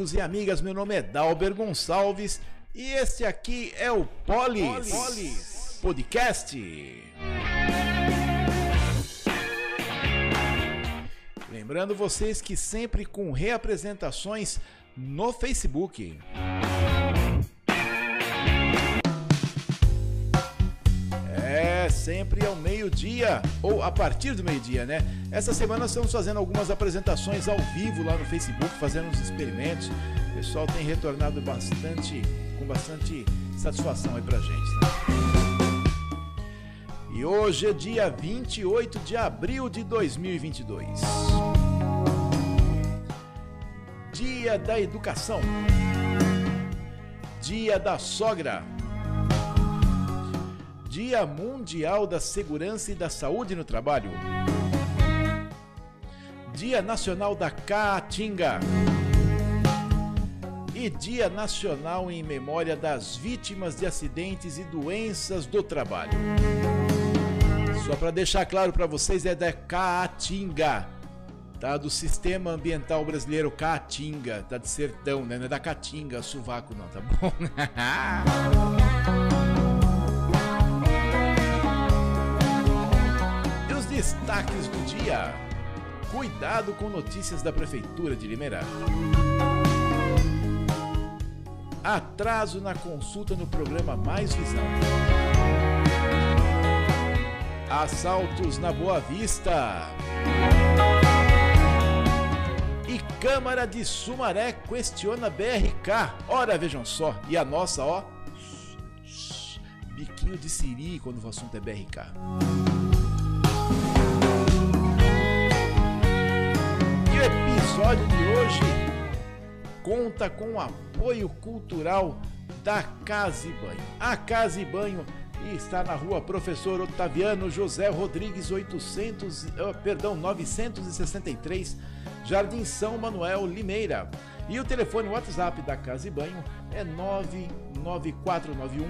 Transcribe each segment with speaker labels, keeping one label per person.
Speaker 1: amigos e amigas, meu nome é Dalber Gonçalves e este aqui é o Polis, Polis. Podcast. Lembrando vocês que sempre com reapresentações no Facebook. Sempre ao meio-dia, ou a partir do meio-dia, né? Essa semana estamos fazendo algumas apresentações ao vivo lá no Facebook, fazendo uns experimentos. O pessoal tem retornado bastante, com bastante satisfação aí pra gente, né? E hoje é dia 28 de abril de 2022. Dia da Educação. Dia da Sogra. Dia Mundial da Segurança e da Saúde no Trabalho. Dia Nacional da Caatinga. E Dia Nacional em memória das vítimas de acidentes e doenças do trabalho. Só para deixar claro para vocês, é da Caatinga, tá? Do Sistema Ambiental Brasileiro Caatinga, tá de sertão, né? Não é da Caatinga, sovaco não, tá bom? Destaques do dia. Cuidado com notícias da Prefeitura de Limeira. Atraso na consulta no programa Mais Visão. Assaltos na Boa Vista. E Câmara de Sumaré questiona BRK. Ora, vejam só. E a nossa, ó. Biquinho de siri quando o assunto é BRK. Episódio de hoje conta com o apoio cultural da Casa e Banho. A Casa e Banho está na rua Professor Otaviano José Rodrigues 800, oh, perdão, 963, Jardim São Manuel, Limeira. E o telefone WhatsApp da Casa e Banho é 99491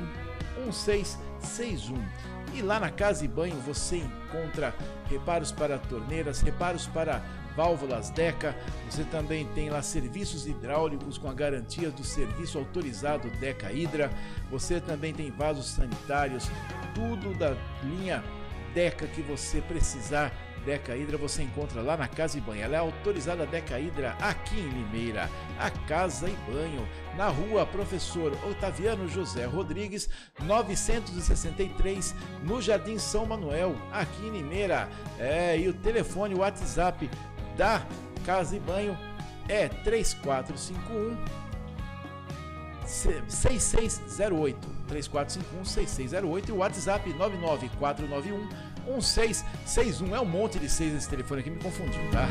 Speaker 1: 1661. E lá na Casa e Banho você encontra reparos para torneiras, reparos para válvulas Deca. Você também tem lá serviços hidráulicos com a garantia do serviço autorizado Deca Hidra. Você também tem vasos sanitários, tudo da linha Deca que você precisar Deca Hidra você encontra lá na Casa e Banho. Ela é autorizada Deca Hidra aqui em Limeira. A Casa e Banho, na rua Professor Otaviano José Rodrigues, 963, no Jardim São Manuel, aqui em Limeira. É, e o telefone, o WhatsApp da Casa e Banho é 3451 6608 3451 6608 e o WhatsApp 99491 1661 é um monte de seis esse telefone aqui me confundiu, tá?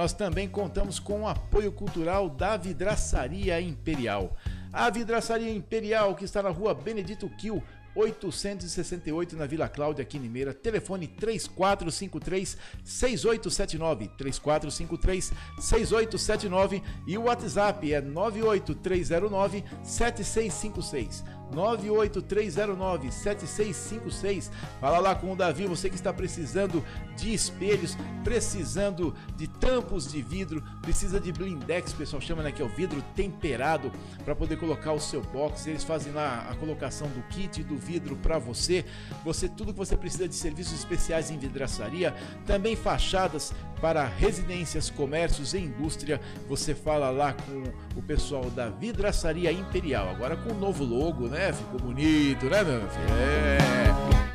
Speaker 1: Nós também contamos com o apoio cultural da Vidraçaria Imperial. A Vidraçaria Imperial, que está na rua Benedito Quil, 868 na Vila Cláudia, aqui em Limeira. Telefone 3453 6879. 3453 6879 e o WhatsApp é 98309 7656. 983097656. Fala lá com o Davi, você que está precisando de espelhos, precisando de tampos de vidro, precisa de blindex, pessoal chama né, que é o vidro temperado para poder colocar o seu box. Eles fazem lá a colocação do kit do vidro para você. Você tudo que você precisa de serviços especiais em vidraçaria, também fachadas para residências, comércios e indústria. Você fala lá com o pessoal da Vidraçaria Imperial. Agora com o novo logo, né? Ficou bonito, né, filho? É.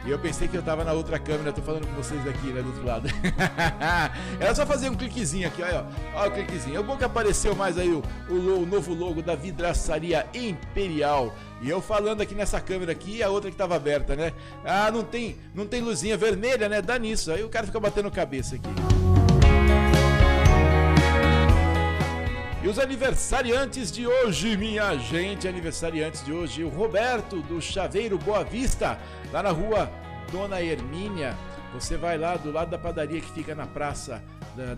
Speaker 1: E eu pensei que eu tava na outra câmera, tô falando com vocês aqui, né, do outro lado. Era só fazer um cliquezinho aqui, olha, ó. Olha o cliquezinho. É bom que apareceu mais aí o, o, o novo logo da Vidraçaria Imperial. E eu falando aqui nessa câmera aqui e a outra que tava aberta, né? Ah, não tem, não tem luzinha vermelha, né? Dá nisso. Aí o cara fica batendo cabeça aqui. E os aniversariantes de hoje, minha gente, aniversariantes de hoje, o Roberto do Chaveiro Boa Vista, lá na rua Dona Hermínia. Você vai lá do lado da padaria que fica na Praça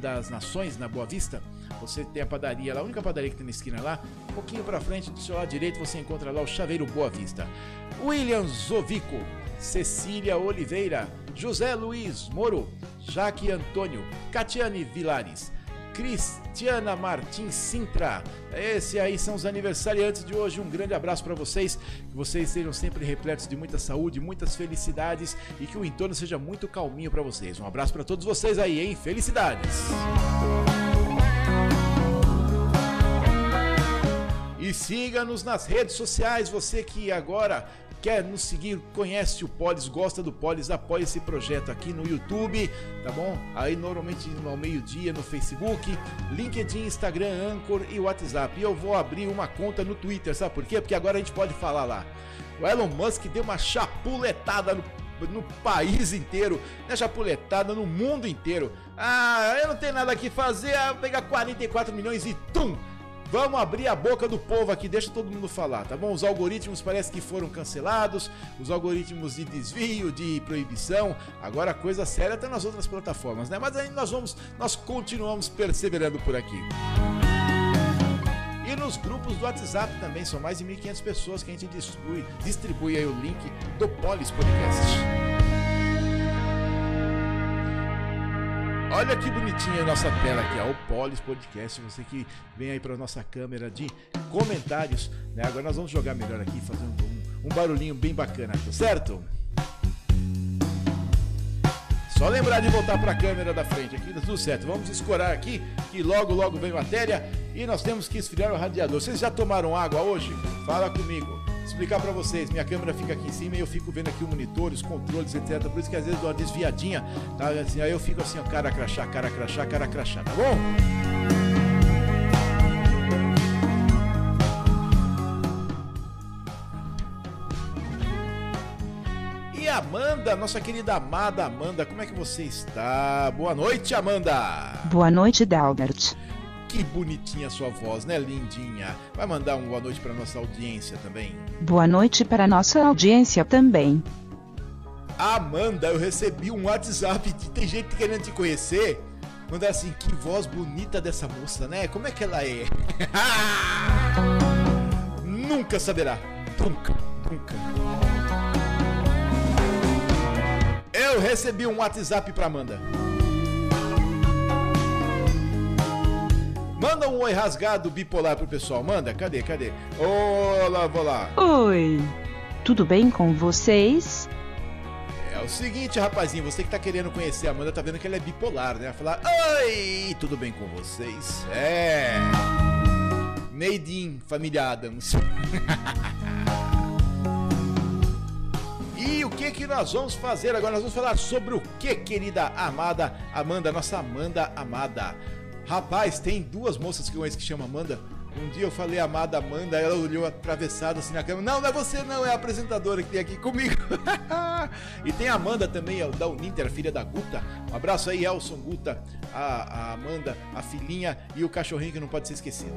Speaker 1: das Nações, na Boa Vista. você tem a padaria lá, a única padaria que tem na esquina lá, um pouquinho para frente, do seu lado direito, você encontra lá o Chaveiro Boa Vista. William Zovico, Cecília Oliveira, José Luiz Moro, Jaque Antônio, Catiane Vilares, Cristiana Martins Sintra. Esse aí são os aniversariantes de hoje. Um grande abraço para vocês. Que vocês sejam sempre repletos de muita saúde, muitas felicidades e que o entorno seja muito calminho para vocês. Um abraço para todos vocês aí, hein? Felicidades. E siga-nos nas redes sociais, você que agora quer nos seguir, conhece o Polis, gosta do Polis, apoia esse projeto aqui no YouTube, tá bom? Aí normalmente ao meio-dia no Facebook, LinkedIn, Instagram, Anchor e WhatsApp. E eu vou abrir uma conta no Twitter, sabe por quê? Porque agora a gente pode falar lá. O Elon Musk deu uma chapuletada no no país inteiro, né, chapuletada no mundo inteiro. Ah, eu não tenho nada que fazer, ah, pegar 44 milhões e tum! Vamos abrir a boca do povo aqui, deixa todo mundo falar, tá bom? Os algoritmos parece que foram cancelados, os algoritmos de desvio, de proibição. Agora a coisa séria tá nas outras plataformas, né? Mas aí nós vamos, nós continuamos perseverando por aqui. E nos grupos do WhatsApp também, são mais de 1.500 pessoas que a gente distribui, distribui aí o link do Polis Podcast. Olha que bonitinha a nossa tela aqui, ó, o Polis Podcast. Você que vem aí para nossa câmera de comentários, né? Agora nós vamos jogar melhor aqui, fazer um, um, um barulhinho bem bacana, tá certo? Só lembrar de voltar para a câmera da frente aqui, tá tudo certo. Vamos escorar aqui, que logo, logo vem matéria e nós temos que esfriar o radiador. Vocês já tomaram água hoje? Fala comigo explicar para vocês, minha câmera fica aqui em cima e eu fico vendo aqui o monitor, os controles, etc. Por isso que às vezes dou uma desviadinha, tá? Assim, aí eu fico assim, ó, cara crachá, cara crachá, cara crachá, tá bom? E Amanda, nossa querida amada Amanda, como é que você está? Boa noite, Amanda!
Speaker 2: Boa noite, Dalbert.
Speaker 1: Que bonitinha sua voz, né, lindinha? Vai mandar uma boa noite para nossa audiência também.
Speaker 2: Boa noite para nossa audiência também.
Speaker 1: Amanda, eu recebi um WhatsApp de tem gente querendo te conhecer. Mandar assim, que voz bonita dessa moça, né? Como é que ela é? nunca saberá. Nunca, nunca. Eu recebi um WhatsApp para Amanda. Manda um oi rasgado bipolar pro pessoal. Manda, cadê, cadê? Olá, vou lá.
Speaker 2: Oi. Tudo bem com vocês?
Speaker 1: É o seguinte, rapazinho, você que tá querendo conhecer a Amanda, tá vendo que ela é bipolar, né? Falar, oi, tudo bem com vocês? É. Neidin, família Adams. E o que que nós vamos fazer agora? Nós vamos falar sobre o que, querida amada Amanda, nossa Amanda amada. Rapaz, tem duas moças que eu conheço que chamam Amanda. Um dia eu falei amada Amanda, ela olhou atravessada assim na câmera. Não, não é você não, é a apresentadora que tem aqui comigo. e tem a Amanda também, da Uninter, filha da Guta. Um abraço aí, Elson Guta, a, a Amanda, a filhinha e o cachorrinho que não pode ser esquecido.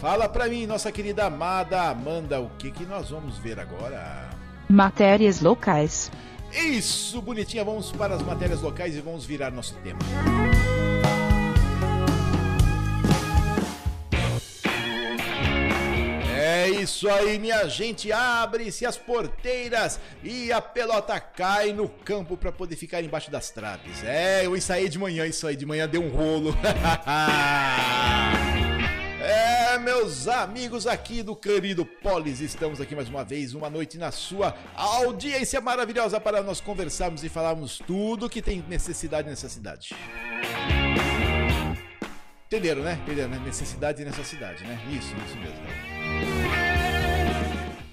Speaker 1: Fala pra mim, nossa querida amada Amanda, o que que nós vamos ver agora?
Speaker 2: Matérias locais.
Speaker 1: Isso, bonitinha. Vamos para as matérias locais e vamos virar nosso tema. É isso aí, minha gente. Abre-se as porteiras e a pelota cai no campo para poder ficar embaixo das traves. É, eu ensaiei de manhã isso aí. De manhã deu um rolo. É, meus amigos aqui do querido Polis, estamos aqui mais uma vez, uma noite na sua audiência maravilhosa para nós conversarmos e falarmos tudo que tem necessidade nessa cidade. Entenderam, né? Entenderam, né? Necessidade e necessidade, né? Isso, isso mesmo.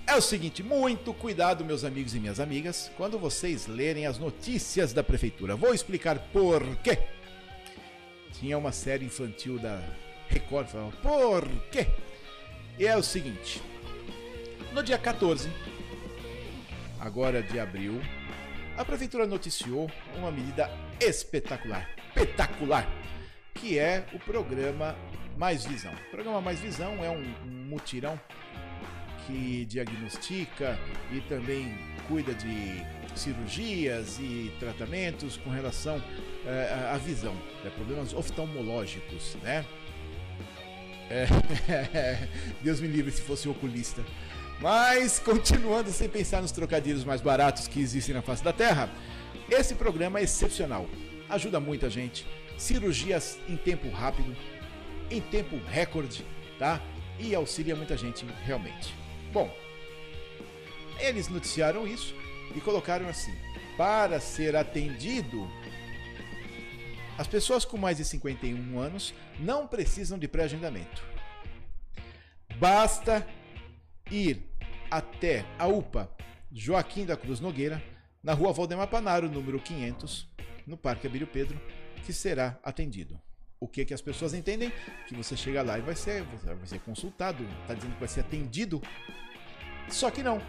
Speaker 1: É o seguinte, muito cuidado, meus amigos e minhas amigas, quando vocês lerem as notícias da prefeitura. Vou explicar por quê. Tinha uma série infantil da Record falava, por quê? E é o seguinte, no dia 14, agora de abril, a prefeitura noticiou uma medida espetacular, espetacular, que é o programa Mais Visão. O programa Mais Visão é um, mutirão que diagnostica e também cuida de cirurgias e tratamentos com relação é, à visão, né? problemas oftalmológicos, né? É, Deus me livre se fosse oculista. Mas, continuando sem pensar nos trocadilhos mais baratos que existem na face da Terra, esse programa é excepcional. Ajuda muita gente. Cirurgias em tempo rápido, em tempo recorde, tá? E auxilia muita gente realmente. Bom, eles noticiaram isso e colocaram assim: para ser atendido, as pessoas com mais de 51 anos não precisam de pré-agendamento. Basta ir até a UPA Joaquim da Cruz Nogueira, na rua Valdemar Panaro, número 500, no Parque Abílio Pedro, que será atendido. O que, que as pessoas entendem? Que você chega lá e vai ser, vai ser consultado, está dizendo que vai ser atendido. Só que não.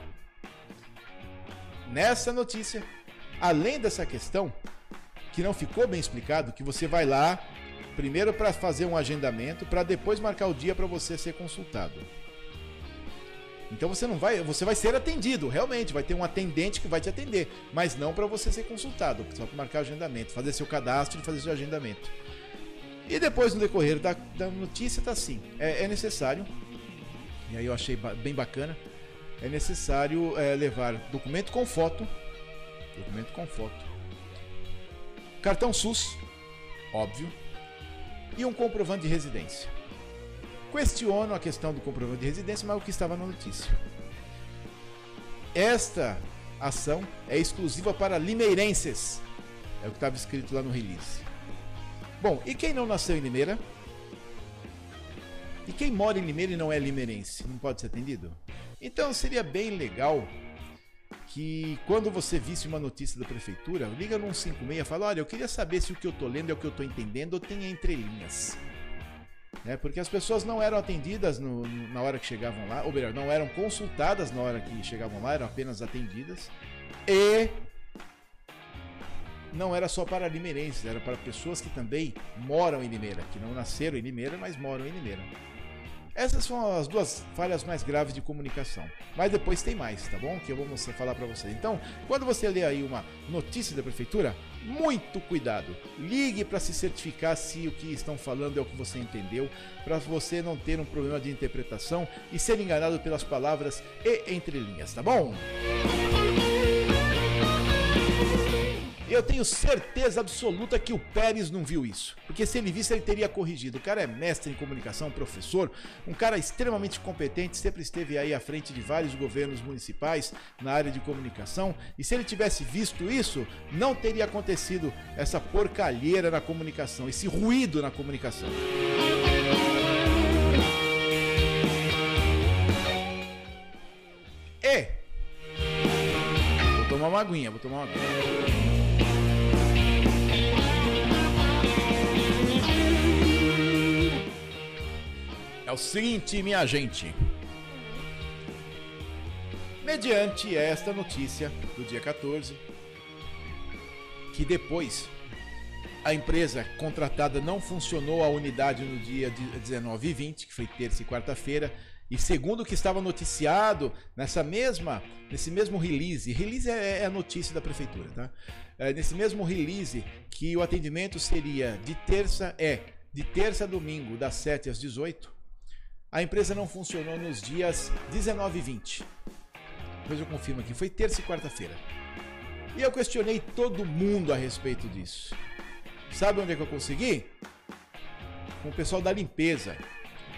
Speaker 1: Nessa notícia, além dessa questão, que não ficou bem explicado, que você vai lá primeiro para fazer um agendamento, para depois marcar o dia para você ser consultado. Então você não vai, você vai ser atendido, realmente, vai ter um atendente que vai te atender, mas não para você ser consultado, só para marcar o agendamento, fazer seu cadastro e fazer seu agendamento. E depois, no decorrer da, da notícia, tá assim: é, é, necessário, e aí eu achei bem bacana, é necessário é, levar documento com foto, documento com foto, cartão SUS, óbvio, e um comprovante de residência. Questiono a questão do comprovante de residência, mas o que estava na notícia. Esta ação é exclusiva para limeirenses. É o que estava escrito lá no release. Bom, e quem não nasceu em Limeira? E quem mora em Limeira e não é limeirense? Não pode ser atendido? Então seria bem legal que quando você visse uma notícia da prefeitura, liga no 156 e fala: Olha, eu queria saber se o que eu estou lendo é o que eu estou entendendo ou tem entrelinhas né? Porque as pessoas não eram atendidas no, na hora que chegavam lá, ou melhor, não eram consultadas na hora que chegavam lá, eram apenas atendidas. E não era só para limeirenses, era para pessoas que também moram em Limeira, que não nasceram em Limeira, mas moram em Limeira. Essas são as duas falhas mais graves de comunicação. Mas depois tem mais, tá bom? Que eu vou falar para vocês. Então, quando você lê aí uma notícia da prefeitura, muito cuidado. Ligue para se certificar se o que estão falando é o que você entendeu, para você não ter um problema de interpretação e ser enganado pelas palavras e entrelinhas, tá bom? Eu tenho certeza absoluta que o Pérez não viu isso. Porque se ele visse, ele teria corrigido. O cara é mestre em comunicação, professor, um cara extremamente competente, sempre esteve aí à frente de vários governos municipais na área de comunicação. E se ele tivesse visto isso, não teria acontecido essa porcalheira na comunicação, esse ruído na comunicação. E. Vou tomar uma aguinha, vou tomar uma aguinha. O seguinte, minha gente. Mediante esta notícia do dia 14, que depois a empresa contratada não funcionou a unidade no dia 19 e 20, que foi terça e quarta-feira, e segundo o que estava noticiado nessa mesma, nesse mesmo release, release é, é a notícia da prefeitura, tá? É, nesse mesmo release que o atendimento seria de terça é de terça a domingo das 7 às 18 a empresa não funcionou nos dias 19 e 20. Depois eu confirmo aqui, foi terça e quarta-feira. E eu questionei todo mundo a respeito disso. Sabe onde é que eu consegui? Com o pessoal da limpeza.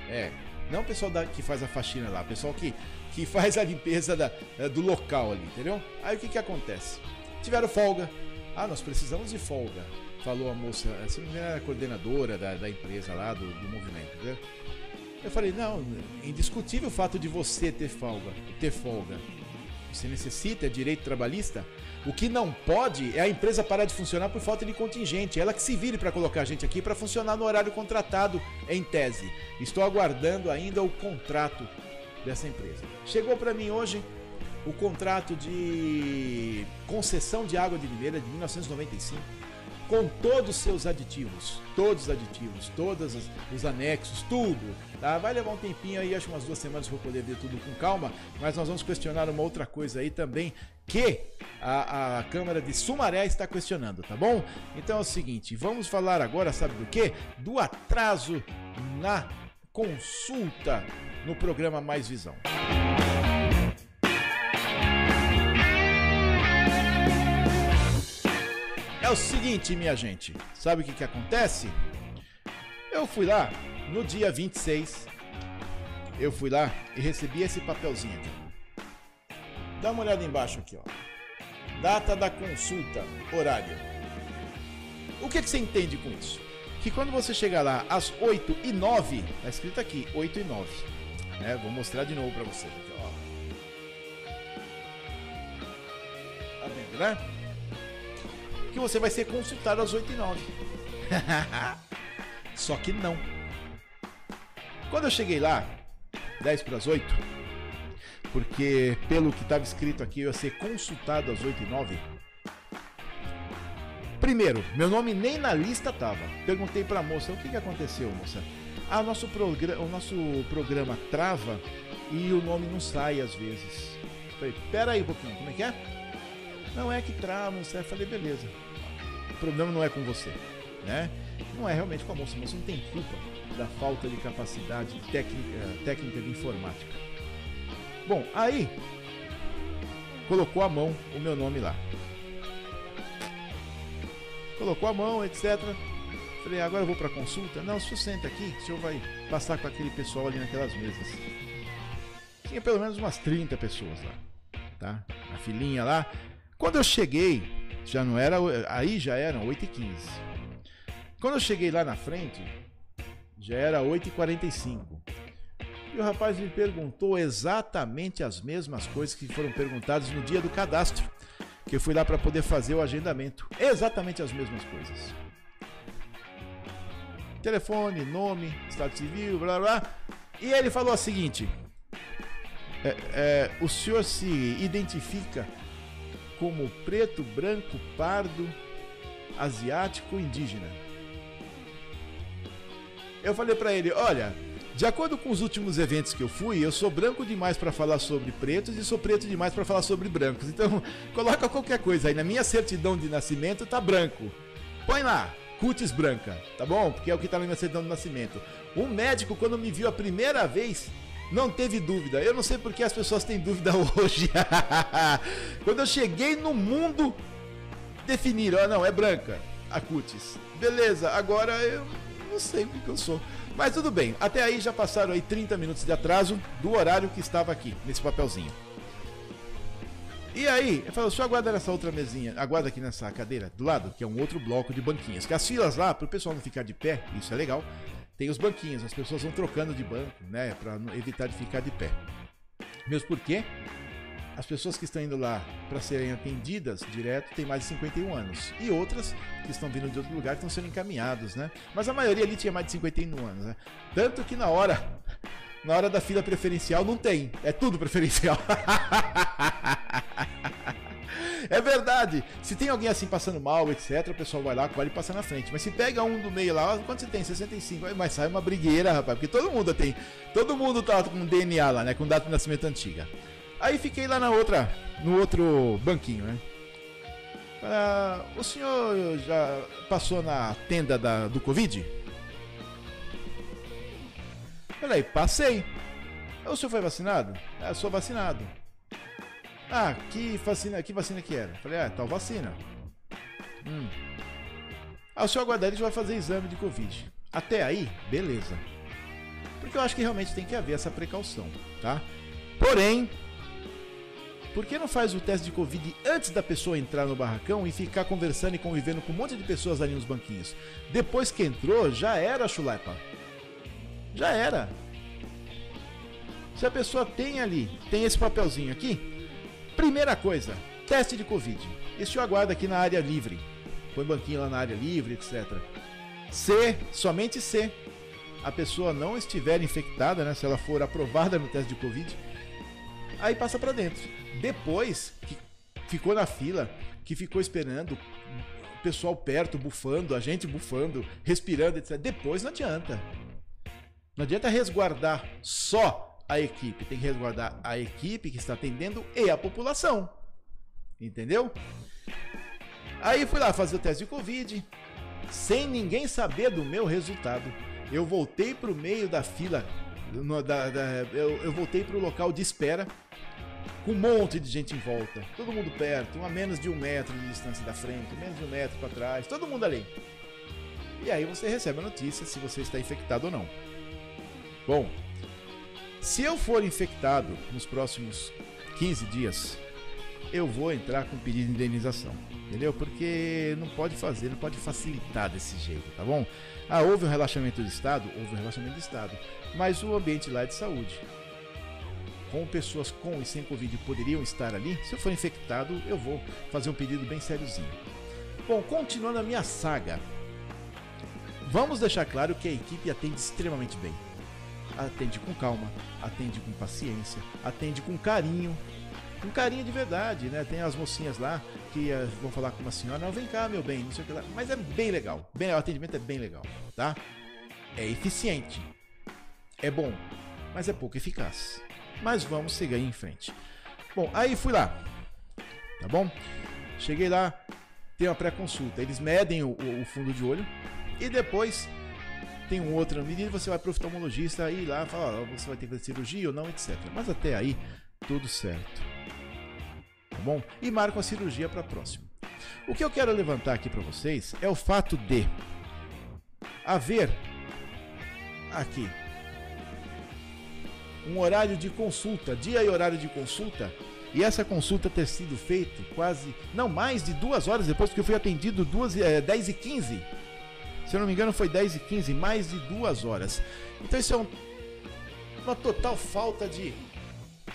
Speaker 1: É, não o pessoal da, que faz a faxina lá, o pessoal que, que faz a limpeza da, do local ali, entendeu? Aí o que, que acontece? Tiveram folga. Ah, nós precisamos de folga, falou a moça, essa não é a coordenadora da, da empresa lá, do, do movimento, entendeu? Eu falei, não, indiscutível o fato de você ter folga, ter folga. Você necessita, é direito trabalhista. O que não pode é a empresa parar de funcionar por falta de contingente. Ela que se vire para colocar a gente aqui para funcionar no horário contratado, em tese. Estou aguardando ainda o contrato dessa empresa. Chegou para mim hoje o contrato de concessão de água de Limeira de 1995. com todos os seus aditivos, todos os aditivos, todos os, os anexos, tudo. Tá? Vai levar um tempinho aí, acho umas duas semanas para poder ver tudo com calma, mas nós vamos questionar uma outra coisa aí também que a, a Câmara de Sumaré está questionando, tá bom? Então é o seguinte, vamos falar agora, sabe do que? Do atraso na consulta no programa Mais Visão. É o seguinte, minha gente, sabe o que, que acontece? Eu fui lá no dia 26, eu fui lá e recebi esse papelzinho aqui. Dá uma olhada embaixo aqui, ó. Data da consulta, horário. O que, que você entende com isso? Que quando você chegar lá às 8 e 9, tá escrito aqui, 8 e 9. Né? Vou mostrar de novo para você. Aqui, ó. Tá vendo, né? que você vai ser consultado às 8 e 9. Só que não. Quando eu cheguei lá, 10 para as 8, porque pelo que estava escrito aqui eu ia ser consultado às 8 e 9. Primeiro, meu nome nem na lista tava. Perguntei para a moça, o que, que aconteceu, moça? Ah, nosso o nosso programa trava e o nome não sai às vezes. Falei, pera aí um pouquinho, como é que é? Não é que trava, não sai. Falei, beleza o problema não é com você, né? Não é realmente com a moça, moça não tem culpa da falta de capacidade técnica, técnica de informática. Bom, aí colocou a mão o meu nome lá. Colocou a mão, etc. Falei, agora eu vou para consulta. Não, se senta aqui, o senhor vai passar com aquele pessoal ali naquelas mesas. Tinha pelo menos umas 30 pessoas lá, tá? A filhinha lá. Quando eu cheguei, já não era. Aí já eram 8h15. Quando eu cheguei lá na frente, já era 8h45. E o rapaz me perguntou exatamente as mesmas coisas que foram perguntadas no dia do cadastro. Que eu fui lá para poder fazer o agendamento. Exatamente as mesmas coisas. Telefone, nome, estado civil, blá blá. E ele falou o seguinte: é, é, o senhor se identifica como preto, branco, pardo, asiático, indígena. Eu falei para ele: olha, de acordo com os últimos eventos que eu fui, eu sou branco demais para falar sobre pretos e sou preto demais para falar sobre brancos. Então, coloca qualquer coisa aí. Na minha certidão de nascimento tá branco. Põe lá, cutis branca, tá bom? Porque é o que tá na minha certidão de nascimento. Um médico, quando me viu a primeira vez, não teve dúvida. Eu não sei porque as pessoas têm dúvida hoje. Quando eu cheguei no mundo, definiram, ah, não, é branca a cutis. Beleza, agora eu não sei o que eu sou. Mas tudo bem, até aí já passaram aí 30 minutos de atraso do horário que estava aqui, nesse papelzinho. E aí, eu falo, só aguarda nessa outra mesinha, aguarda aqui nessa cadeira do lado, que é um outro bloco de banquinhas. Que as filas lá, para o pessoal não ficar de pé, isso é legal, tem os banquinhos, as pessoas vão trocando de banco, né, para evitar de ficar de pé. Mesmo porque as pessoas que estão indo lá para serem atendidas direto têm mais de 51 anos. E outras que estão vindo de outro lugar estão sendo encaminhados, né? Mas a maioria ali tinha mais de 51 anos, né? Tanto que na hora na hora da fila preferencial não tem, é tudo preferencial. É verdade. Se tem alguém assim passando mal, etc., o pessoal vai lá, pode passar na frente. Mas se pega um do meio lá, quanto você tem? 65. Mas sai uma brigueira, rapaz. Porque todo mundo tem. Todo mundo tá com DNA lá, né? Com data de nascimento antiga. Aí fiquei lá na outra. No outro banquinho, né? Ah, o senhor já passou na tenda da, do Covid? Falei, passei. O senhor foi vacinado? Eu sou vacinado. Ah, que vacina, que vacina que era? Falei, ah, tal vacina. Hum. Ah, o senhor aguardar, ele vai fazer exame de Covid. Até aí, beleza. Porque eu acho que realmente tem que haver essa precaução, tá? Porém, por que não faz o teste de Covid antes da pessoa entrar no barracão e ficar conversando e convivendo com um monte de pessoas ali nos banquinhos? Depois que entrou, já era chulapa. Já era. Se a pessoa tem ali, tem esse papelzinho aqui, Primeira coisa, teste de Covid. Este eu aguardo aqui na área livre. Põe banquinho lá na área livre, etc. Se, somente se a pessoa não estiver infectada, né, se ela for aprovada no teste de Covid, aí passa para dentro. Depois que ficou na fila, que ficou esperando pessoal perto, bufando, a gente bufando, respirando, etc. Depois não adianta. Não adianta resguardar só a equipe, tem que resguardar a equipe que está atendendo e a população. Entendeu? Aí fui lá fazer o teste de Covid, sem ninguém saber do meu resultado. Eu voltei para o meio da fila, no, da, da, eu, eu voltei para o local de espera, com um monte de gente em volta, todo mundo perto, a menos de um metro de distância da frente, menos de um metro para trás, todo mundo ali. E aí você recebe a notícia se você está infectado ou não. Bom, se eu for infectado nos próximos 15 dias, eu vou entrar com pedido de indenização. Entendeu? Porque não pode fazer, não pode facilitar desse jeito, tá bom? Ah, houve um relaxamento do Estado? Houve um relaxamento do Estado. Mas o ambiente lá é de saúde. Como pessoas com e sem Covid poderiam estar ali, se eu for infectado, eu vou fazer um pedido bem sériozinho. Bom, continuando a minha saga. Vamos deixar claro que a equipe atende extremamente bem. Atende com calma, atende com paciência, atende com carinho, um carinho de verdade, né? Tem as mocinhas lá que uh, vão falar com uma senhora, não, vem cá, meu bem, não sei o que lá. Mas é bem legal. Bem, o atendimento é bem legal, tá? É eficiente. É bom, mas é pouco eficaz. Mas vamos seguir em frente. Bom, aí fui lá. Tá bom? Cheguei lá, tem uma pré-consulta. Eles medem o, o, fundo de olho e depois tem um outro medida, você vai para o oftalmologista e lá fala, ó, você vai ter que fazer cirurgia ou não, etc. Mas até aí, tudo certo tá bom? E marcam a cirurgia para próxima. O que eu quero levantar aqui para vocês é o fato de haver aqui um horário de consulta, dia e horário de consulta, e essa consulta ter sido feita quase, não mais de duas horas depois que eu fui atendido, duas, é, 10 e 15. Se eu não me engano, foi 10 e 15, mais de duas horas. Então isso é um, uma total falta de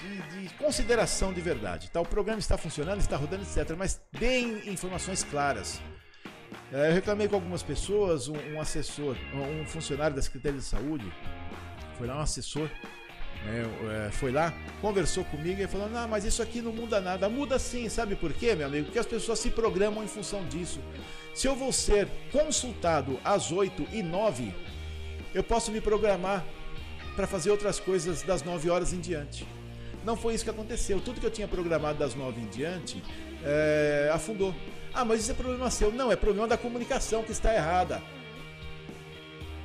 Speaker 1: de, de, consideração de verdade. Tá? O programa está funcionando, está rodando, etc. Mas deem informações claras. É, eu reclamei com algumas pessoas, um, um, assessor, um funcionário da Secretaria de Saúde, foi lá um assessor, é, é, foi lá, conversou comigo e falou: Não, mas isso aqui não muda nada. Muda sim, sabe por quê, meu amigo? Porque as pessoas se programam em função disso. Se eu vou ser consultado às 8 e 9, eu posso me programar para fazer outras coisas das 9 horas em diante. Não foi isso que aconteceu. Tudo que eu tinha programado das nove em diante é, afundou. Ah, mas isso é problema seu. Não, é problema da comunicação que está errada.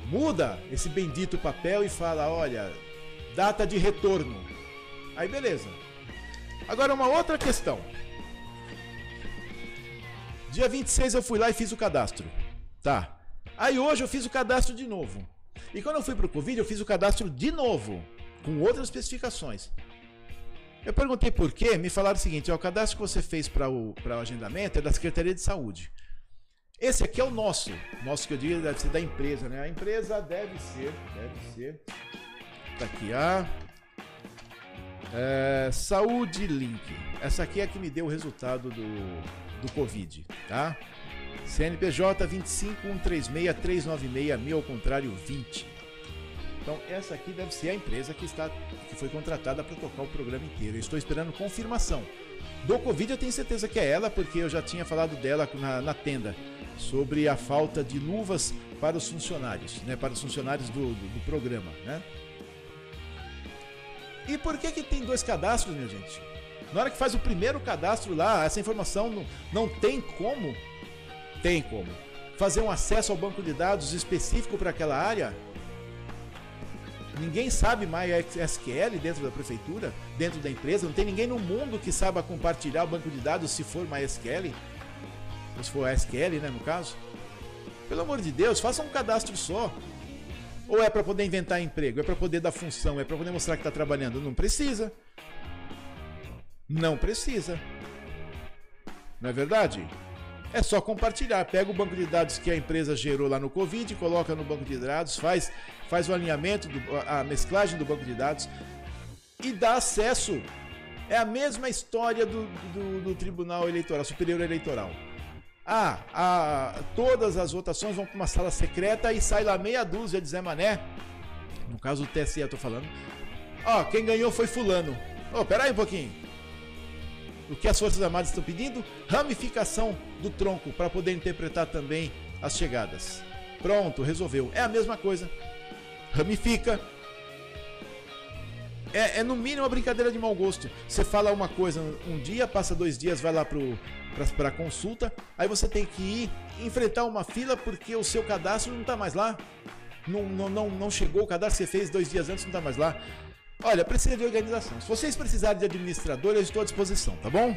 Speaker 1: Muda esse bendito papel e fala: olha, data de retorno. Aí beleza. Agora uma outra questão. Dia 26 eu fui lá e fiz o cadastro. Tá. Aí hoje eu fiz o cadastro de novo. E quando eu fui pro Covid, eu fiz o cadastro de novo, com outras especificações. Eu perguntei por quê, me falaram o seguinte: ó, o cadastro que você fez para o, o agendamento é da Secretaria de Saúde. Esse aqui é o nosso. Nosso que eu digo deve ser da empresa, né? A empresa deve ser, deve ser. Tá aqui a é, Saúde Link. Essa aqui é a que me deu o resultado do, do Covid, tá? CNPJ 25136 mil ao contrário 20. Então essa aqui deve ser a empresa que está que foi contratada para tocar o programa inteiro. Eu estou esperando confirmação. Do Covid eu tenho certeza que é ela, porque eu já tinha falado dela na, na tenda sobre a falta de luvas para os funcionários, né, para os funcionários do, do, do programa, né? E por que que tem dois cadastros, minha gente? Na hora que faz o primeiro cadastro lá, essa informação não, não tem como, tem como fazer um acesso ao banco de dados específico para aquela área Ninguém sabe mais SQL dentro da prefeitura, dentro da empresa. Não tem ninguém no mundo que saiba compartilhar o banco de dados se for MySQL. Ou se for SQL, né, no caso. Pelo amor de Deus, faça um cadastro só. Ou é para poder inventar emprego? É para poder dar função? É para poder mostrar que está trabalhando? Não precisa. Não precisa. Não é verdade? É só compartilhar. Pega o banco de dados que a empresa gerou lá no Covid, coloca no banco de dados, faz, faz o alinhamento, do, a mesclagem do banco de dados e dá acesso. É a mesma história do, do, do Tribunal Eleitoral, Superior Eleitoral. Ah, a, todas as votações vão para uma sala secreta e sai lá meia dúzia de Zé Mané. No caso do TSE, eu tô falando. Ó, quem ganhou foi Fulano. Ô, oh, peraí um pouquinho. O que as Forças Armadas estão pedindo? Ramificação do tronco para poder interpretar também as chegadas. Pronto, resolveu. É a mesma coisa. Ramifica. É, é no mínimo uma brincadeira de mau gosto. Você fala uma coisa um dia, passa dois dias, vai lá para consulta, aí você tem que ir enfrentar uma fila porque o seu cadastro não está mais lá. Não, não, não, não chegou o cadastro que você fez dois dias antes, não está mais lá. Olha, precisa de organização. Se vocês precisarem de administrador, eu estou à disposição, tá bom?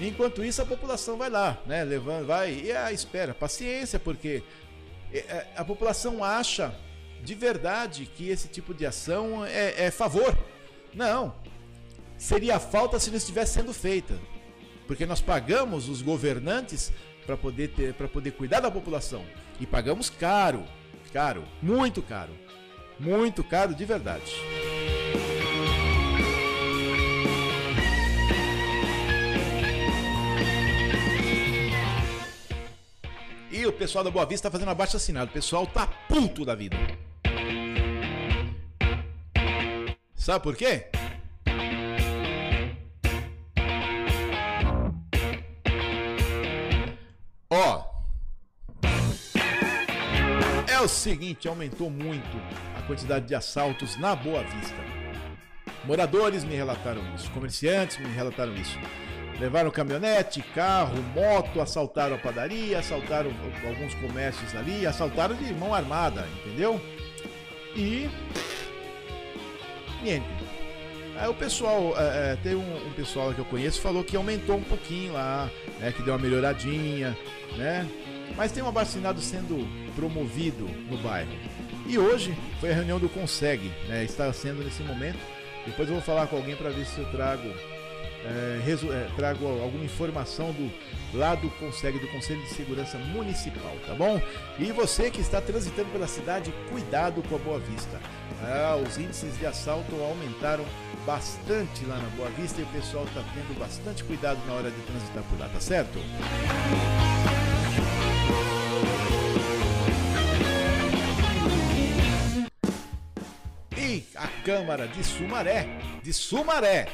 Speaker 1: Enquanto isso, a população vai lá, né? Levando, vai e a espera, paciência, porque é, é, a população acha de verdade que esse tipo de ação é, é favor. Não. Seria falta se não estivesse sendo feita. Porque nós pagamos os governantes para poder ter, para poder cuidar da população e pagamos caro, caro, muito caro, muito caro de verdade. Pessoal da Boa Vista tá fazendo abaixo assinado. O pessoal tá puto da vida. Sabe por quê? Ó. É o seguinte, aumentou muito a quantidade de assaltos na Boa Vista. Moradores me relataram isso, comerciantes me relataram isso. Levaram caminhonete, carro, moto, assaltaram a padaria, assaltaram alguns comércios ali, assaltaram de mão armada, entendeu? E. Niente. Aí o pessoal, é, é, tem um, um, pessoal que eu conheço falou que aumentou um pouquinho lá, né, que deu uma melhoradinha, né? Mas tem um abacinado sendo promovido no bairro. E hoje foi a reunião do Consegue, né? Está sendo nesse momento. Depois eu vou falar com alguém para ver se eu trago é, é, trago alguma informação do lado consegue do Conselho de Segurança Municipal, tá bom? E você que está transitando pela cidade, cuidado com a Boa Vista. Ah, os índices de assalto aumentaram bastante lá na Boa Vista e o pessoal está tendo bastante cuidado na hora de transitar por lá, tá certo? E a Câmara de Sumaré, de Sumaré,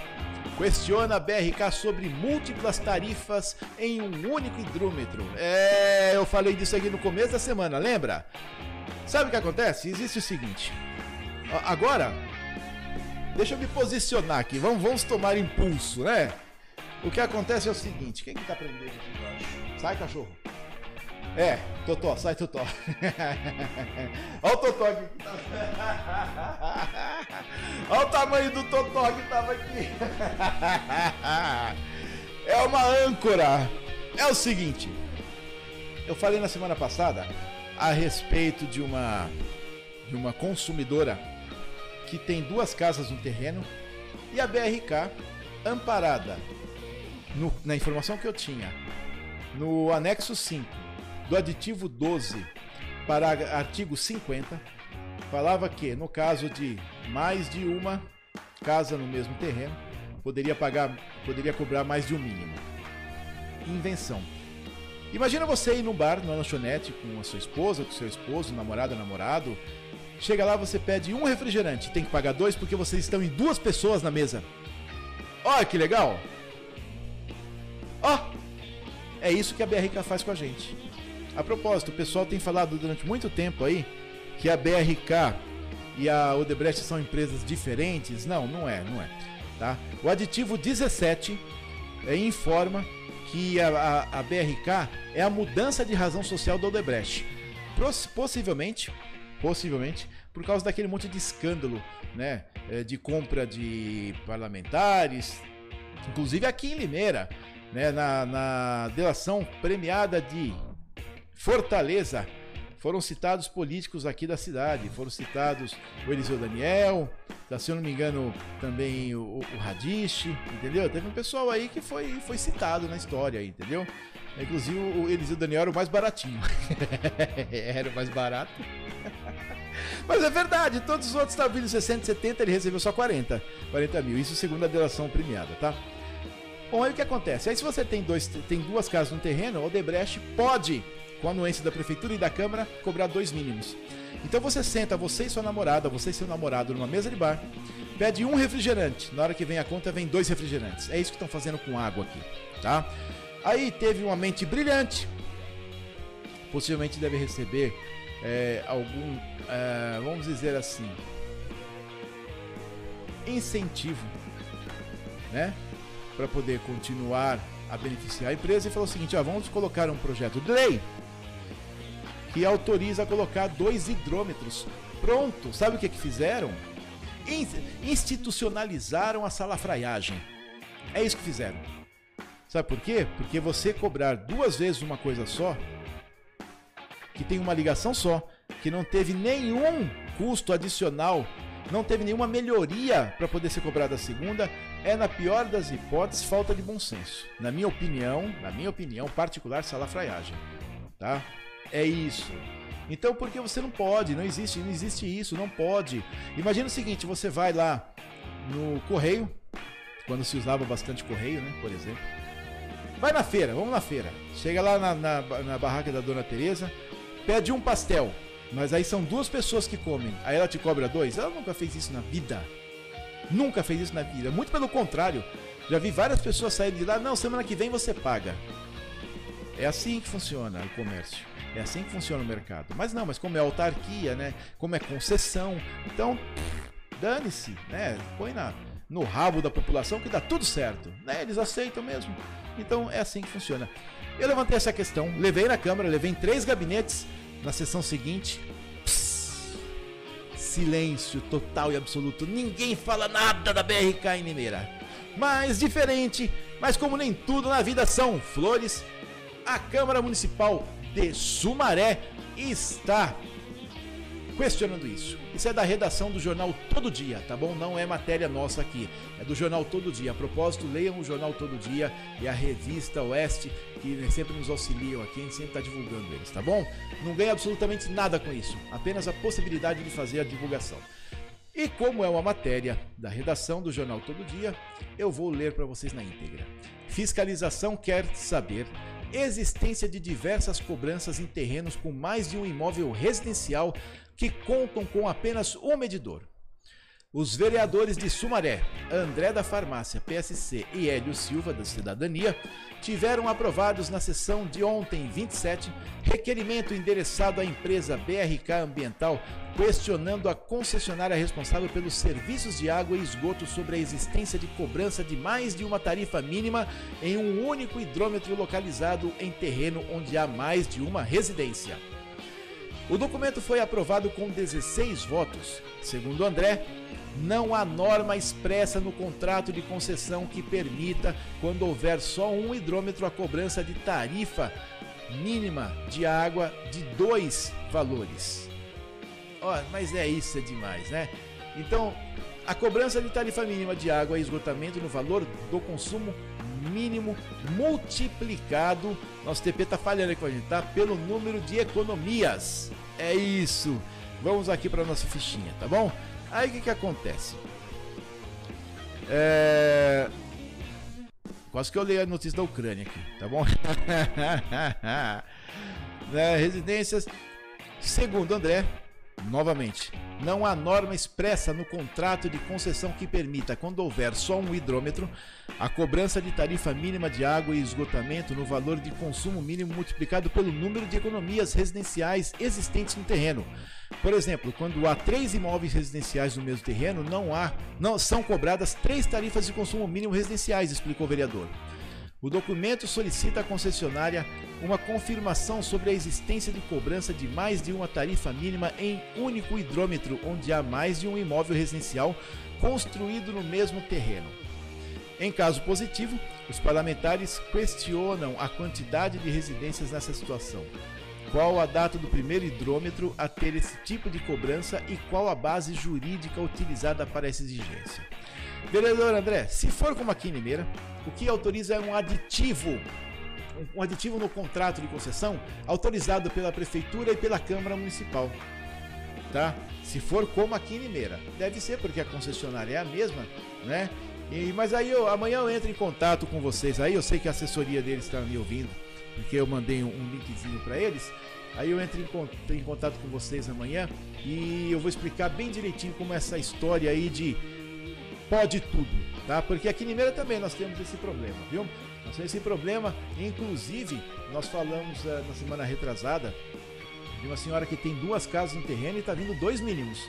Speaker 1: questiona a BRK sobre múltiplas tarifas em um único hidrômetro. É, eu falei disso aqui no começo da semana, lembra? Sabe o que acontece? Existe o seguinte. Agora, deixa eu me posicionar aqui. Vamos, vamos tomar impulso, né? O que acontece é o seguinte: quem que tá prendendo aqui embaixo? Sai, cachorro. É, Totó, sai Totó. Olha o Totó aqui. Olha o tamanho do Totó que tava aqui. É uma âncora. É o seguinte. Eu falei na semana passada a respeito de uma de uma consumidora que tem duas casas no terreno e a BRK amparada no, na informação que eu tinha no anexo 5 do aditivo 12 para artigo 50, falava que, no caso de mais de uma casa no mesmo terreno, poderia pagar, poderia cobrar mais de um mínimo. Invenção. Imagina você ir num bar, numa lanchonete com a sua esposa, com seu esposo, namorada, namorado. Chega lá, você pede um refrigerante, tem que pagar dois porque vocês estão em duas pessoas na mesa. Olha que legal! Ó, oh, é isso que a BRK faz com a gente. A propósito, o pessoal tem falado durante muito tempo aí que a BRK e a Odebrecht são empresas diferentes. Não, não é, não é. Tá? O aditivo 17 é, informa que a, a, a, BRK é a mudança de razão social da Odebrecht. Possivelmente, possivelmente, por causa daquele monte de escândalo, né, é, de compra de parlamentares, inclusive aqui em Limeira, né, na, na delação premiada de Fortaleza, foram citados políticos aqui da cidade. Foram citados o Eliseu Daniel, tá, se eu não me engano, também o, o entendeu? Teve um pessoal aí que foi, foi citado na história, entendeu? Inclusive o Eliseu Daniel era o mais baratinho. era o mais barato. Mas é verdade, todos os outros estavam vindo 60, 70, ele recebeu só 40. 40 mil. Isso segundo a delação premiada, tá? Bom, aí o que acontece? Aí se você tem, dois, tem duas casas no terreno, o Odebrecht pode com anuência da prefeitura e da câmara, cobrar dois mínimos. Então você senta, você e sua namorada, você e seu namorado numa mesa de bar, pede um refrigerante. Na hora que vem a conta, vem dois refrigerantes. É isso que estão fazendo com água aqui, tá? Aí teve uma mente brilhante. Possivelmente deve receber é, algum, é, vamos dizer assim, incentivo, né? Para poder continuar a beneficiar a empresa e falou o seguinte: ó, vamos colocar um projeto de lei que autoriza a colocar dois hidrômetros. Pronto, sabe o que, que fizeram? Institucionalizaram a salafraiagem. É isso que fizeram. Sabe por quê? Porque você cobrar duas vezes uma coisa só, que tem uma ligação só, que não teve nenhum custo adicional, não teve nenhuma melhoria para poder ser cobrada a segunda, é na pior das hipóteses falta de bom senso. Na minha opinião, na minha opinião particular, salafraiagem, tá? É isso. Então, porque você não pode, não existe, não existe isso, não pode. Imagina o seguinte, você vai lá no correio, quando se usava bastante correio, né, por exemplo. Vai na feira, vamos na feira. Chega lá na, na, na barraca da Dona Teresa, pede um pastel, mas aí são duas pessoas que comem. Aí ela te cobra dois. Ela nunca fez isso na vida. Nunca fez isso na vida. Muito pelo contrário. Já vi várias pessoas saírem de lá. Não, semana que vem você paga. É assim que funciona o comércio. É assim que funciona o mercado. Mas não, mas como é autarquia, né? Como é concessão, então dane-se, né? Põe na, no rabo da população que dá tudo certo, né? Eles aceitam mesmo. Então é assim que funciona. Eu levantei essa questão, levei na Câmara, levei em três gabinetes. Na sessão seguinte, pss, silêncio total e absoluto. Ninguém fala nada da BRK em Limeira. Mas diferente, mas como nem tudo na vida são flores, a Câmara Municipal de Sumaré está questionando isso. Isso é da redação do jornal Todo Dia, tá bom? Não é matéria nossa aqui, é do jornal Todo Dia. A propósito, leiam o jornal Todo Dia e a revista Oeste, que sempre nos auxiliam aqui, a gente sempre está divulgando eles, tá bom? Não ganha absolutamente nada com isso, apenas a possibilidade de fazer a divulgação. E como é uma matéria da redação do jornal Todo Dia, eu vou ler para vocês na íntegra. Fiscalização quer saber existência de diversas cobranças em terrenos com mais de um imóvel residencial que contam com apenas um medidor. Os vereadores de Sumaré, André da Farmácia, PSC e Hélio Silva, da Cidadania, tiveram aprovados na sessão de ontem, 27, requerimento endereçado à empresa BRK Ambiental questionando a concessionária responsável pelos serviços de água e esgoto sobre a existência de cobrança de mais de uma tarifa mínima em um único hidrômetro localizado em terreno onde há mais de uma residência. O documento foi aprovado com 16 votos. Segundo André, não há norma expressa no contrato de concessão que permita, quando houver só um hidrômetro, a cobrança de tarifa mínima de água de dois valores. Oh, mas é isso, é demais, né? Então, a cobrança de tarifa mínima de água e esgotamento no valor do consumo mínimo multiplicado. Nosso TP tá falhando aqui com a gente, tá? Pelo número de economias. É isso. Vamos aqui para nossa fichinha, tá bom? Aí o que, que acontece? É... Quase que eu leio a notícia da Ucrânia aqui, tá bom? é, residências, segundo André, novamente, não há norma expressa no contrato de concessão que permita, quando houver só um hidrômetro, a cobrança de tarifa mínima de água e esgotamento no valor de consumo mínimo multiplicado pelo número de economias residenciais existentes no terreno. Por exemplo, quando há três imóveis residenciais no mesmo terreno, não há, não são cobradas três tarifas de consumo mínimo residenciais, explicou o vereador. O documento solicita à concessionária uma confirmação sobre a existência de cobrança de mais de uma tarifa mínima em único hidrômetro, onde há mais de um imóvel residencial construído no mesmo terreno. Em caso positivo, os parlamentares questionam a quantidade de residências nessa situação. Qual a data do primeiro hidrômetro a ter esse tipo de cobrança e qual a base jurídica utilizada para essa exigência? Vereador André, se for como aqui em Limeira, o que autoriza é um aditivo, um aditivo no contrato de concessão autorizado pela Prefeitura e pela Câmara Municipal. Tá? Se for como aqui em Limeira. Deve ser porque a concessionária é a mesma, né? E, mas aí eu, amanhã eu entro em contato com vocês. Aí eu sei que a assessoria deles está me ouvindo porque eu mandei um, um linkzinho para eles. Aí eu entro em, em, contato com vocês amanhã e eu vou explicar bem direitinho como é essa história aí de pode tudo, tá? Porque aqui em Limeira também nós temos esse problema, viu? Nós temos esse problema, inclusive nós falamos uh, na semana retrasada de uma senhora que tem duas casas no terreno e está vindo dois meninos.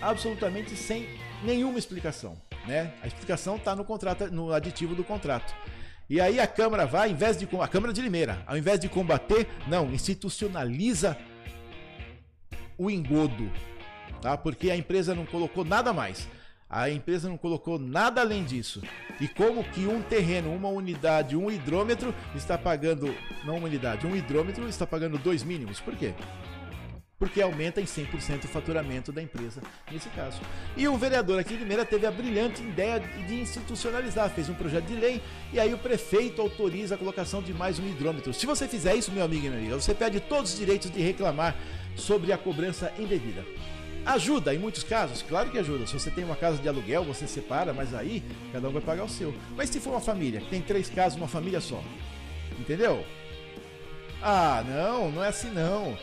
Speaker 1: Absolutamente sem nenhuma explicação, né? A explicação está no contrato, no aditivo do contrato. E aí a Câmara vai, ao invés de a Câmara de Limeira, ao invés de combater, não, institucionaliza o engodo, tá? Porque a empresa não colocou nada mais. A empresa não colocou nada além disso. E como que um terreno, uma unidade, um hidrômetro está pagando, não uma unidade, um hidrômetro está pagando dois mínimos? Por quê? porque aumenta em 100% o faturamento da empresa nesse caso. E o vereador aqui de Limeira teve a brilhante ideia de institucionalizar, fez um projeto de lei e aí o prefeito autoriza a colocação de mais um hidrômetro. Se você fizer isso, meu amigo e minha amiga, você perde todos os direitos de reclamar sobre a cobrança indevida. Ajuda em muitos casos, claro que ajuda. Se você tem uma casa de aluguel, você separa, mas aí cada um vai pagar o seu. Mas se for uma família, tem três casas, uma família só, entendeu? Ah, não, não é assim não.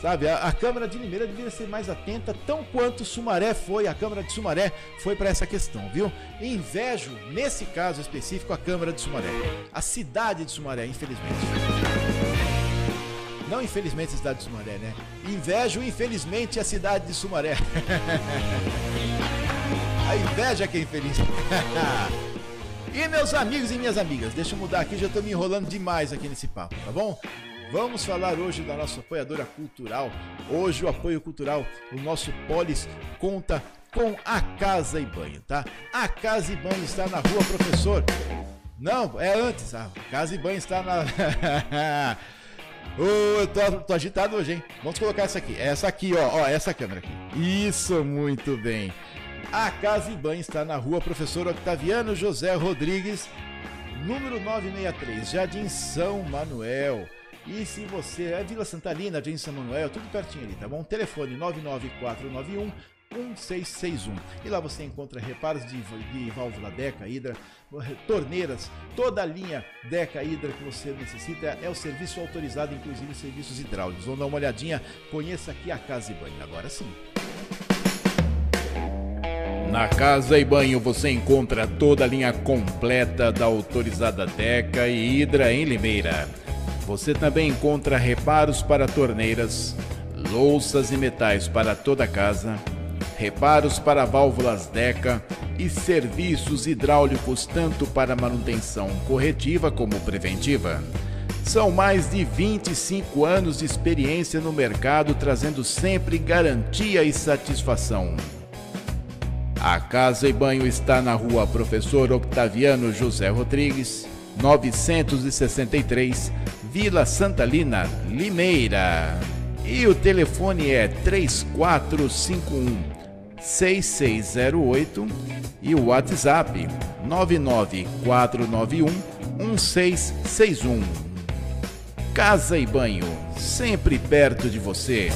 Speaker 1: Sabe, a, a, Câmara de Limeira deveria ser mais atenta, tão quanto Sumaré foi, a Câmara de Sumaré foi para essa questão, viu? invejo, nesse caso específico, a Câmara de Sumaré. A cidade de Sumaré, infelizmente. Não, infelizmente, a cidade de Sumaré, né? Invejo, infelizmente, a cidade de Sumaré. a inveja que é infeliz. e meus amigos e minhas amigas, deixa eu mudar aqui, já estou me enrolando demais aqui nesse papo, tá bom? Vamos falar hoje da nossa apoiadora cultural. Hoje o apoio cultural, o nosso Polis conta com a Casa e Banho, tá? A Casa e Banho está na rua Professor. Não, é antes. A Casa e Banho está na. oh, eu tô, tô, agitado hoje, hein? Vamos colocar essa aqui. Essa aqui, ó, ó, essa câmera aqui. Isso, muito bem. A Casa e Banho está na rua Professor Octaviano José Rodrigues, número 963, Jardim São Manuel. E se você é Vila Santalina, James São Manuel, tudo pertinho ali, tá bom? Telefone 99491 1661. E lá você encontra reparos de, de válvula Deca, Hidra, torneiras, toda a linha Deca, Hidra que você necessita é o serviço autorizado, inclusive serviços hidráulicos. Vamos dar uma olhadinha, conheça aqui a Casa e Banho. Agora sim. Na Casa e Banho você encontra toda a linha completa da autorizada Deca e Hidra em Limeira você também encontra reparos para torneiras, louças e metais para toda a casa, reparos para válvulas DECA e serviços hidráulicos tanto para manutenção corretiva como preventiva. São mais de 25 anos de experiência no mercado, trazendo sempre garantia e satisfação. A Casa e Banho está na rua Professor Octaviano José Rodrigues, 963, Vila Santalina, Limeira. E o telefone é 3451 6608 e o WhatsApp 99491 1661. Casa e Banho, sempre perto de você.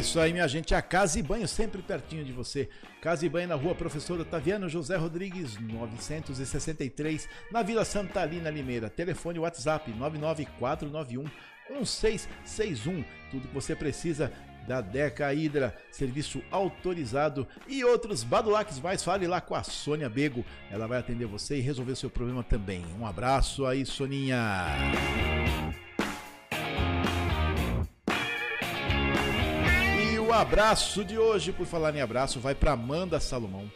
Speaker 1: Isso aí, minha gente. A Casa e Banho, sempre pertinho de você. Casa e Banho na rua Professor Otaviano José Rodrigues, 963, na Vila Santalina, Limeira. Telefone WhatsApp 99491 1661. Tudo que você precisa da Deca Hidra, serviço autorizado e outros badulaques mais. Fale lá com a Sônia Bego, ela vai atender você e resolver seu problema também. Um abraço aí, Soninha. O abraço de hoje, por falar em abraço, vai para Amanda Salomão,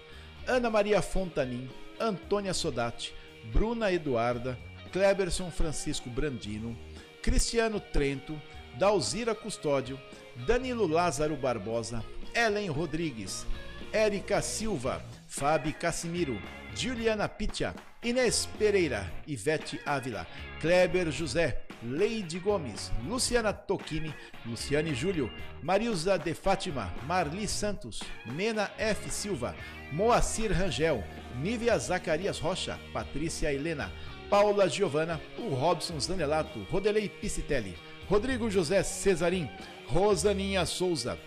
Speaker 1: Ana Maria Fontanin, Antônia Sodati, Bruna Eduarda, Kleberson Francisco Brandino, Cristiano Trento, Dalzira Custódio, Danilo Lázaro Barbosa, Ellen Rodrigues, Érica Silva, Fábio Cassimiro, Juliana Pitia, Inês Pereira, Ivete Ávila, Kleber José, Leide Gomes, Luciana Tocchini, Luciane Júlio, Marilza de Fátima, Marli Santos, Mena F. Silva, Moacir Rangel, Nívia Zacarias Rocha, Patrícia Helena, Paula Giovana, o Robson Zanelato, Rodelei Piscitelli, Rodrigo José Cesarim, Rosaninha Souza,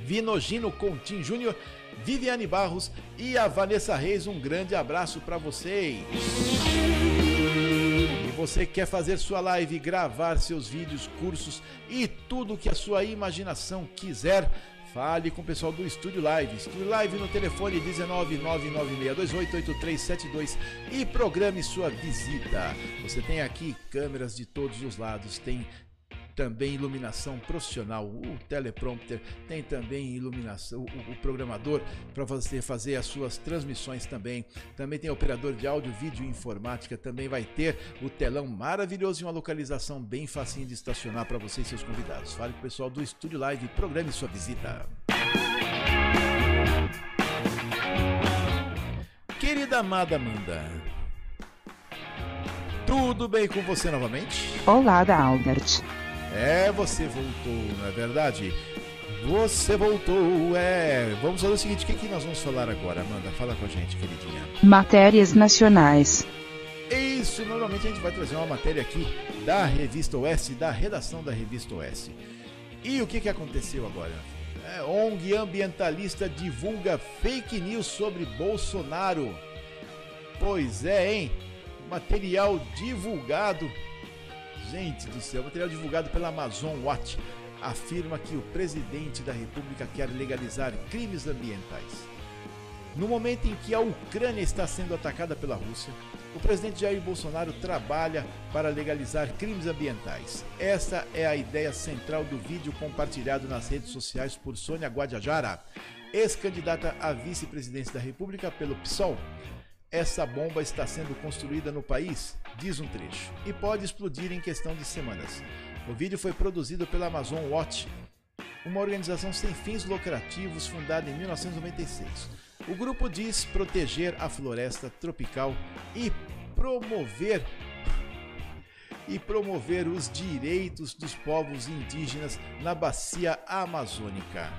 Speaker 1: Vinogino Contim Júnior, Viviane Barros e a Vanessa Reis. Um grande abraço para vocês Você quer fazer sua live, gravar seus vídeos, cursos e tudo que a sua imaginação quiser? Fale com o pessoal do Estúdio Live. Estúdio Live no telefone 19996288372 e programe sua visita. Você tem aqui câmeras de todos os lados, tem também iluminação profissional, o teleprompter, tem também iluminação, o, o programador para você fazer as suas transmissões também. Também tem operador de áudio, vídeo e informática, também vai ter o telão maravilhoso e uma localização bem facinho de estacionar para você e seus convidados. Fale com o pessoal do Estúdio Live programe sua visita. Querida amada Amanda, tudo bem com você novamente?
Speaker 2: Olá, Albert.
Speaker 1: É, você voltou, não é verdade? Você voltou, é. Vamos fazer o seguinte: o que, que nós vamos falar agora, Amanda? Fala com a gente, queridinha.
Speaker 2: Matérias nacionais.
Speaker 1: Isso, normalmente a gente vai trazer uma matéria aqui da Revista Oeste, da redação da Revista Oeste. E o que, que aconteceu agora? É, ONG ambientalista divulga fake news sobre Bolsonaro. Pois é, hein? Material divulgado Gente do céu, material divulgado pela Amazon Watch afirma que o presidente da República quer legalizar crimes ambientais. No momento em que a Ucrânia está sendo atacada pela Rússia, o presidente Jair Bolsonaro trabalha para legalizar crimes ambientais. Essa é a ideia central do vídeo compartilhado nas redes sociais por Sônia Guajajara, ex-candidata à vice-presidência da República pelo PSOL, essa bomba está sendo construída no país, diz um trecho, e pode explodir em questão de semanas. O vídeo foi produzido pela Amazon Watch, uma organização sem fins lucrativos fundada em 1996. O grupo diz proteger a floresta tropical e promover e promover os direitos dos povos indígenas na bacia amazônica.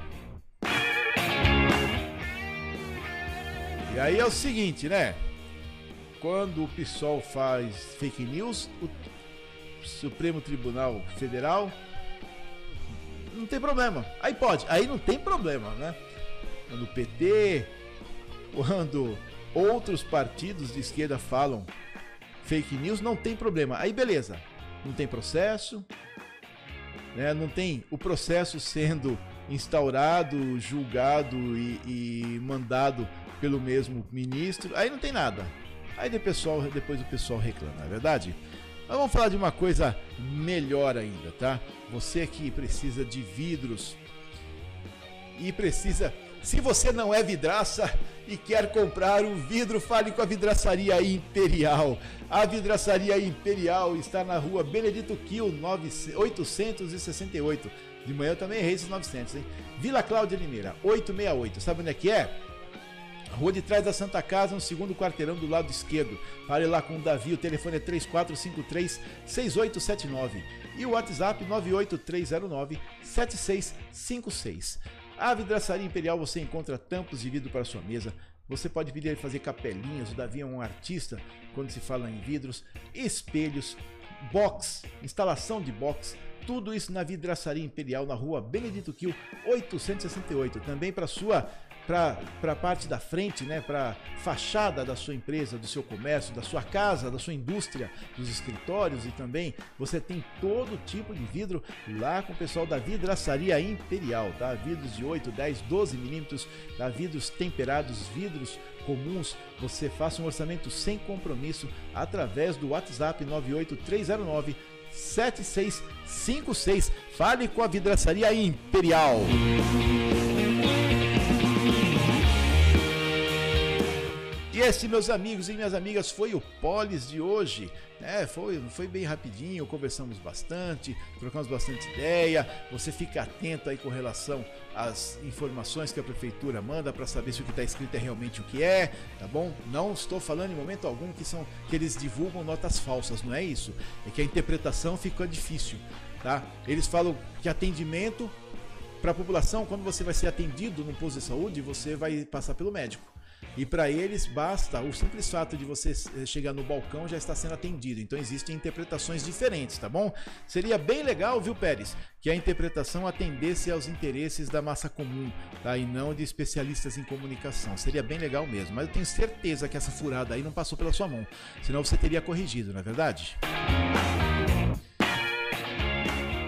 Speaker 1: E aí é o seguinte, né? Quando o PSOL faz fake news, o Supremo Tribunal Federal não tem problema. Aí pode, aí não tem problema, né? Quando o PT, quando outros partidos de esquerda falam fake news, não tem problema. Aí beleza, não tem processo, né? não tem o processo sendo instaurado, julgado e, e mandado pelo mesmo ministro, aí não tem nada. Aí de pessoal, depois o pessoal reclama, é verdade? Mas vamos falar de uma coisa melhor ainda, tá? Você que precisa de vidros e precisa. Se você não é vidraça e quer comprar um vidro, fale com a Vidraçaria Imperial. A Vidraçaria Imperial está na rua Benedito Kiel 868. De manhã eu também errei esses 900, hein? Vila Cláudia Limeira, 868. Sabe onde é que é? Rua de trás da Santa Casa, no segundo quarteirão do lado esquerdo. Fale lá com o Davi, o telefone é 3453-6879 e o WhatsApp 98309-7656. A Vidraçaria Imperial você encontra tampos de vidro para sua mesa. Você pode vir fazer capelinhas, o Davi é um artista quando se fala em vidros, espelhos, box, instalação de box, tudo isso na Vidraçaria Imperial na rua Benedito Quil 868. Também para sua para a parte da frente, né, para fachada da sua empresa, do seu comércio, da sua casa, da sua indústria, dos escritórios e também você tem todo tipo de vidro lá com o pessoal da Vidraçaria Imperial, tá? Vidros de 8, 10, 12 milímetros, tá? vidros temperados, vidros comuns. Você faça um orçamento sem compromisso através do WhatsApp 98309 7656. Fale com a Vidraçaria Imperial. E esse, meus amigos e minhas amigas, foi o Polis de hoje. É, foi, foi bem rapidinho, conversamos bastante, trocamos bastante ideia. Você fica atento aí com relação às informações que a prefeitura manda para saber se o que está escrito é realmente o que é, tá bom? Não estou falando em momento algum que são que eles divulgam notas falsas, não é isso. É que a interpretação fica difícil, tá? Eles falam que atendimento para a população, quando você vai ser atendido no posto de saúde, você vai passar pelo médico. E para eles basta o simples fato de você eh, chegar no balcão já está sendo atendido. Então existem interpretações diferentes, tá bom? Seria bem legal, viu, Pérez, que a interpretação atendesse aos interesses da massa comum, tá? E não de especialistas em comunicação. Seria bem legal mesmo. Mas eu tenho certeza que essa furada aí não passou pela sua mão. Senão você teria corrigido, não é verdade?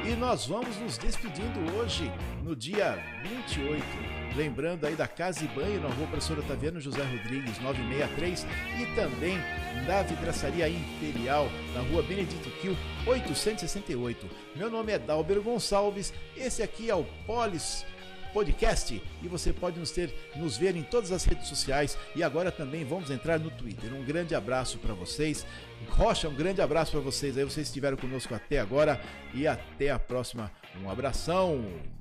Speaker 1: E nós vamos nos despedindo hoje, no dia 28. Lembrando aí da Casa e Banho na rua Professor Otaviano José Rodrigues 963 e também da Vidraçaria Imperial na rua Benedito Quil 868. Meu nome é Dalber Gonçalves, esse aqui é o Polis podcast e você pode nos ter nos ver em todas as redes sociais e agora também vamos entrar no Twitter. Um grande abraço para vocês. Rocha, um grande abraço para vocês. Aí vocês estiveram conosco até agora e até a próxima. Um abração.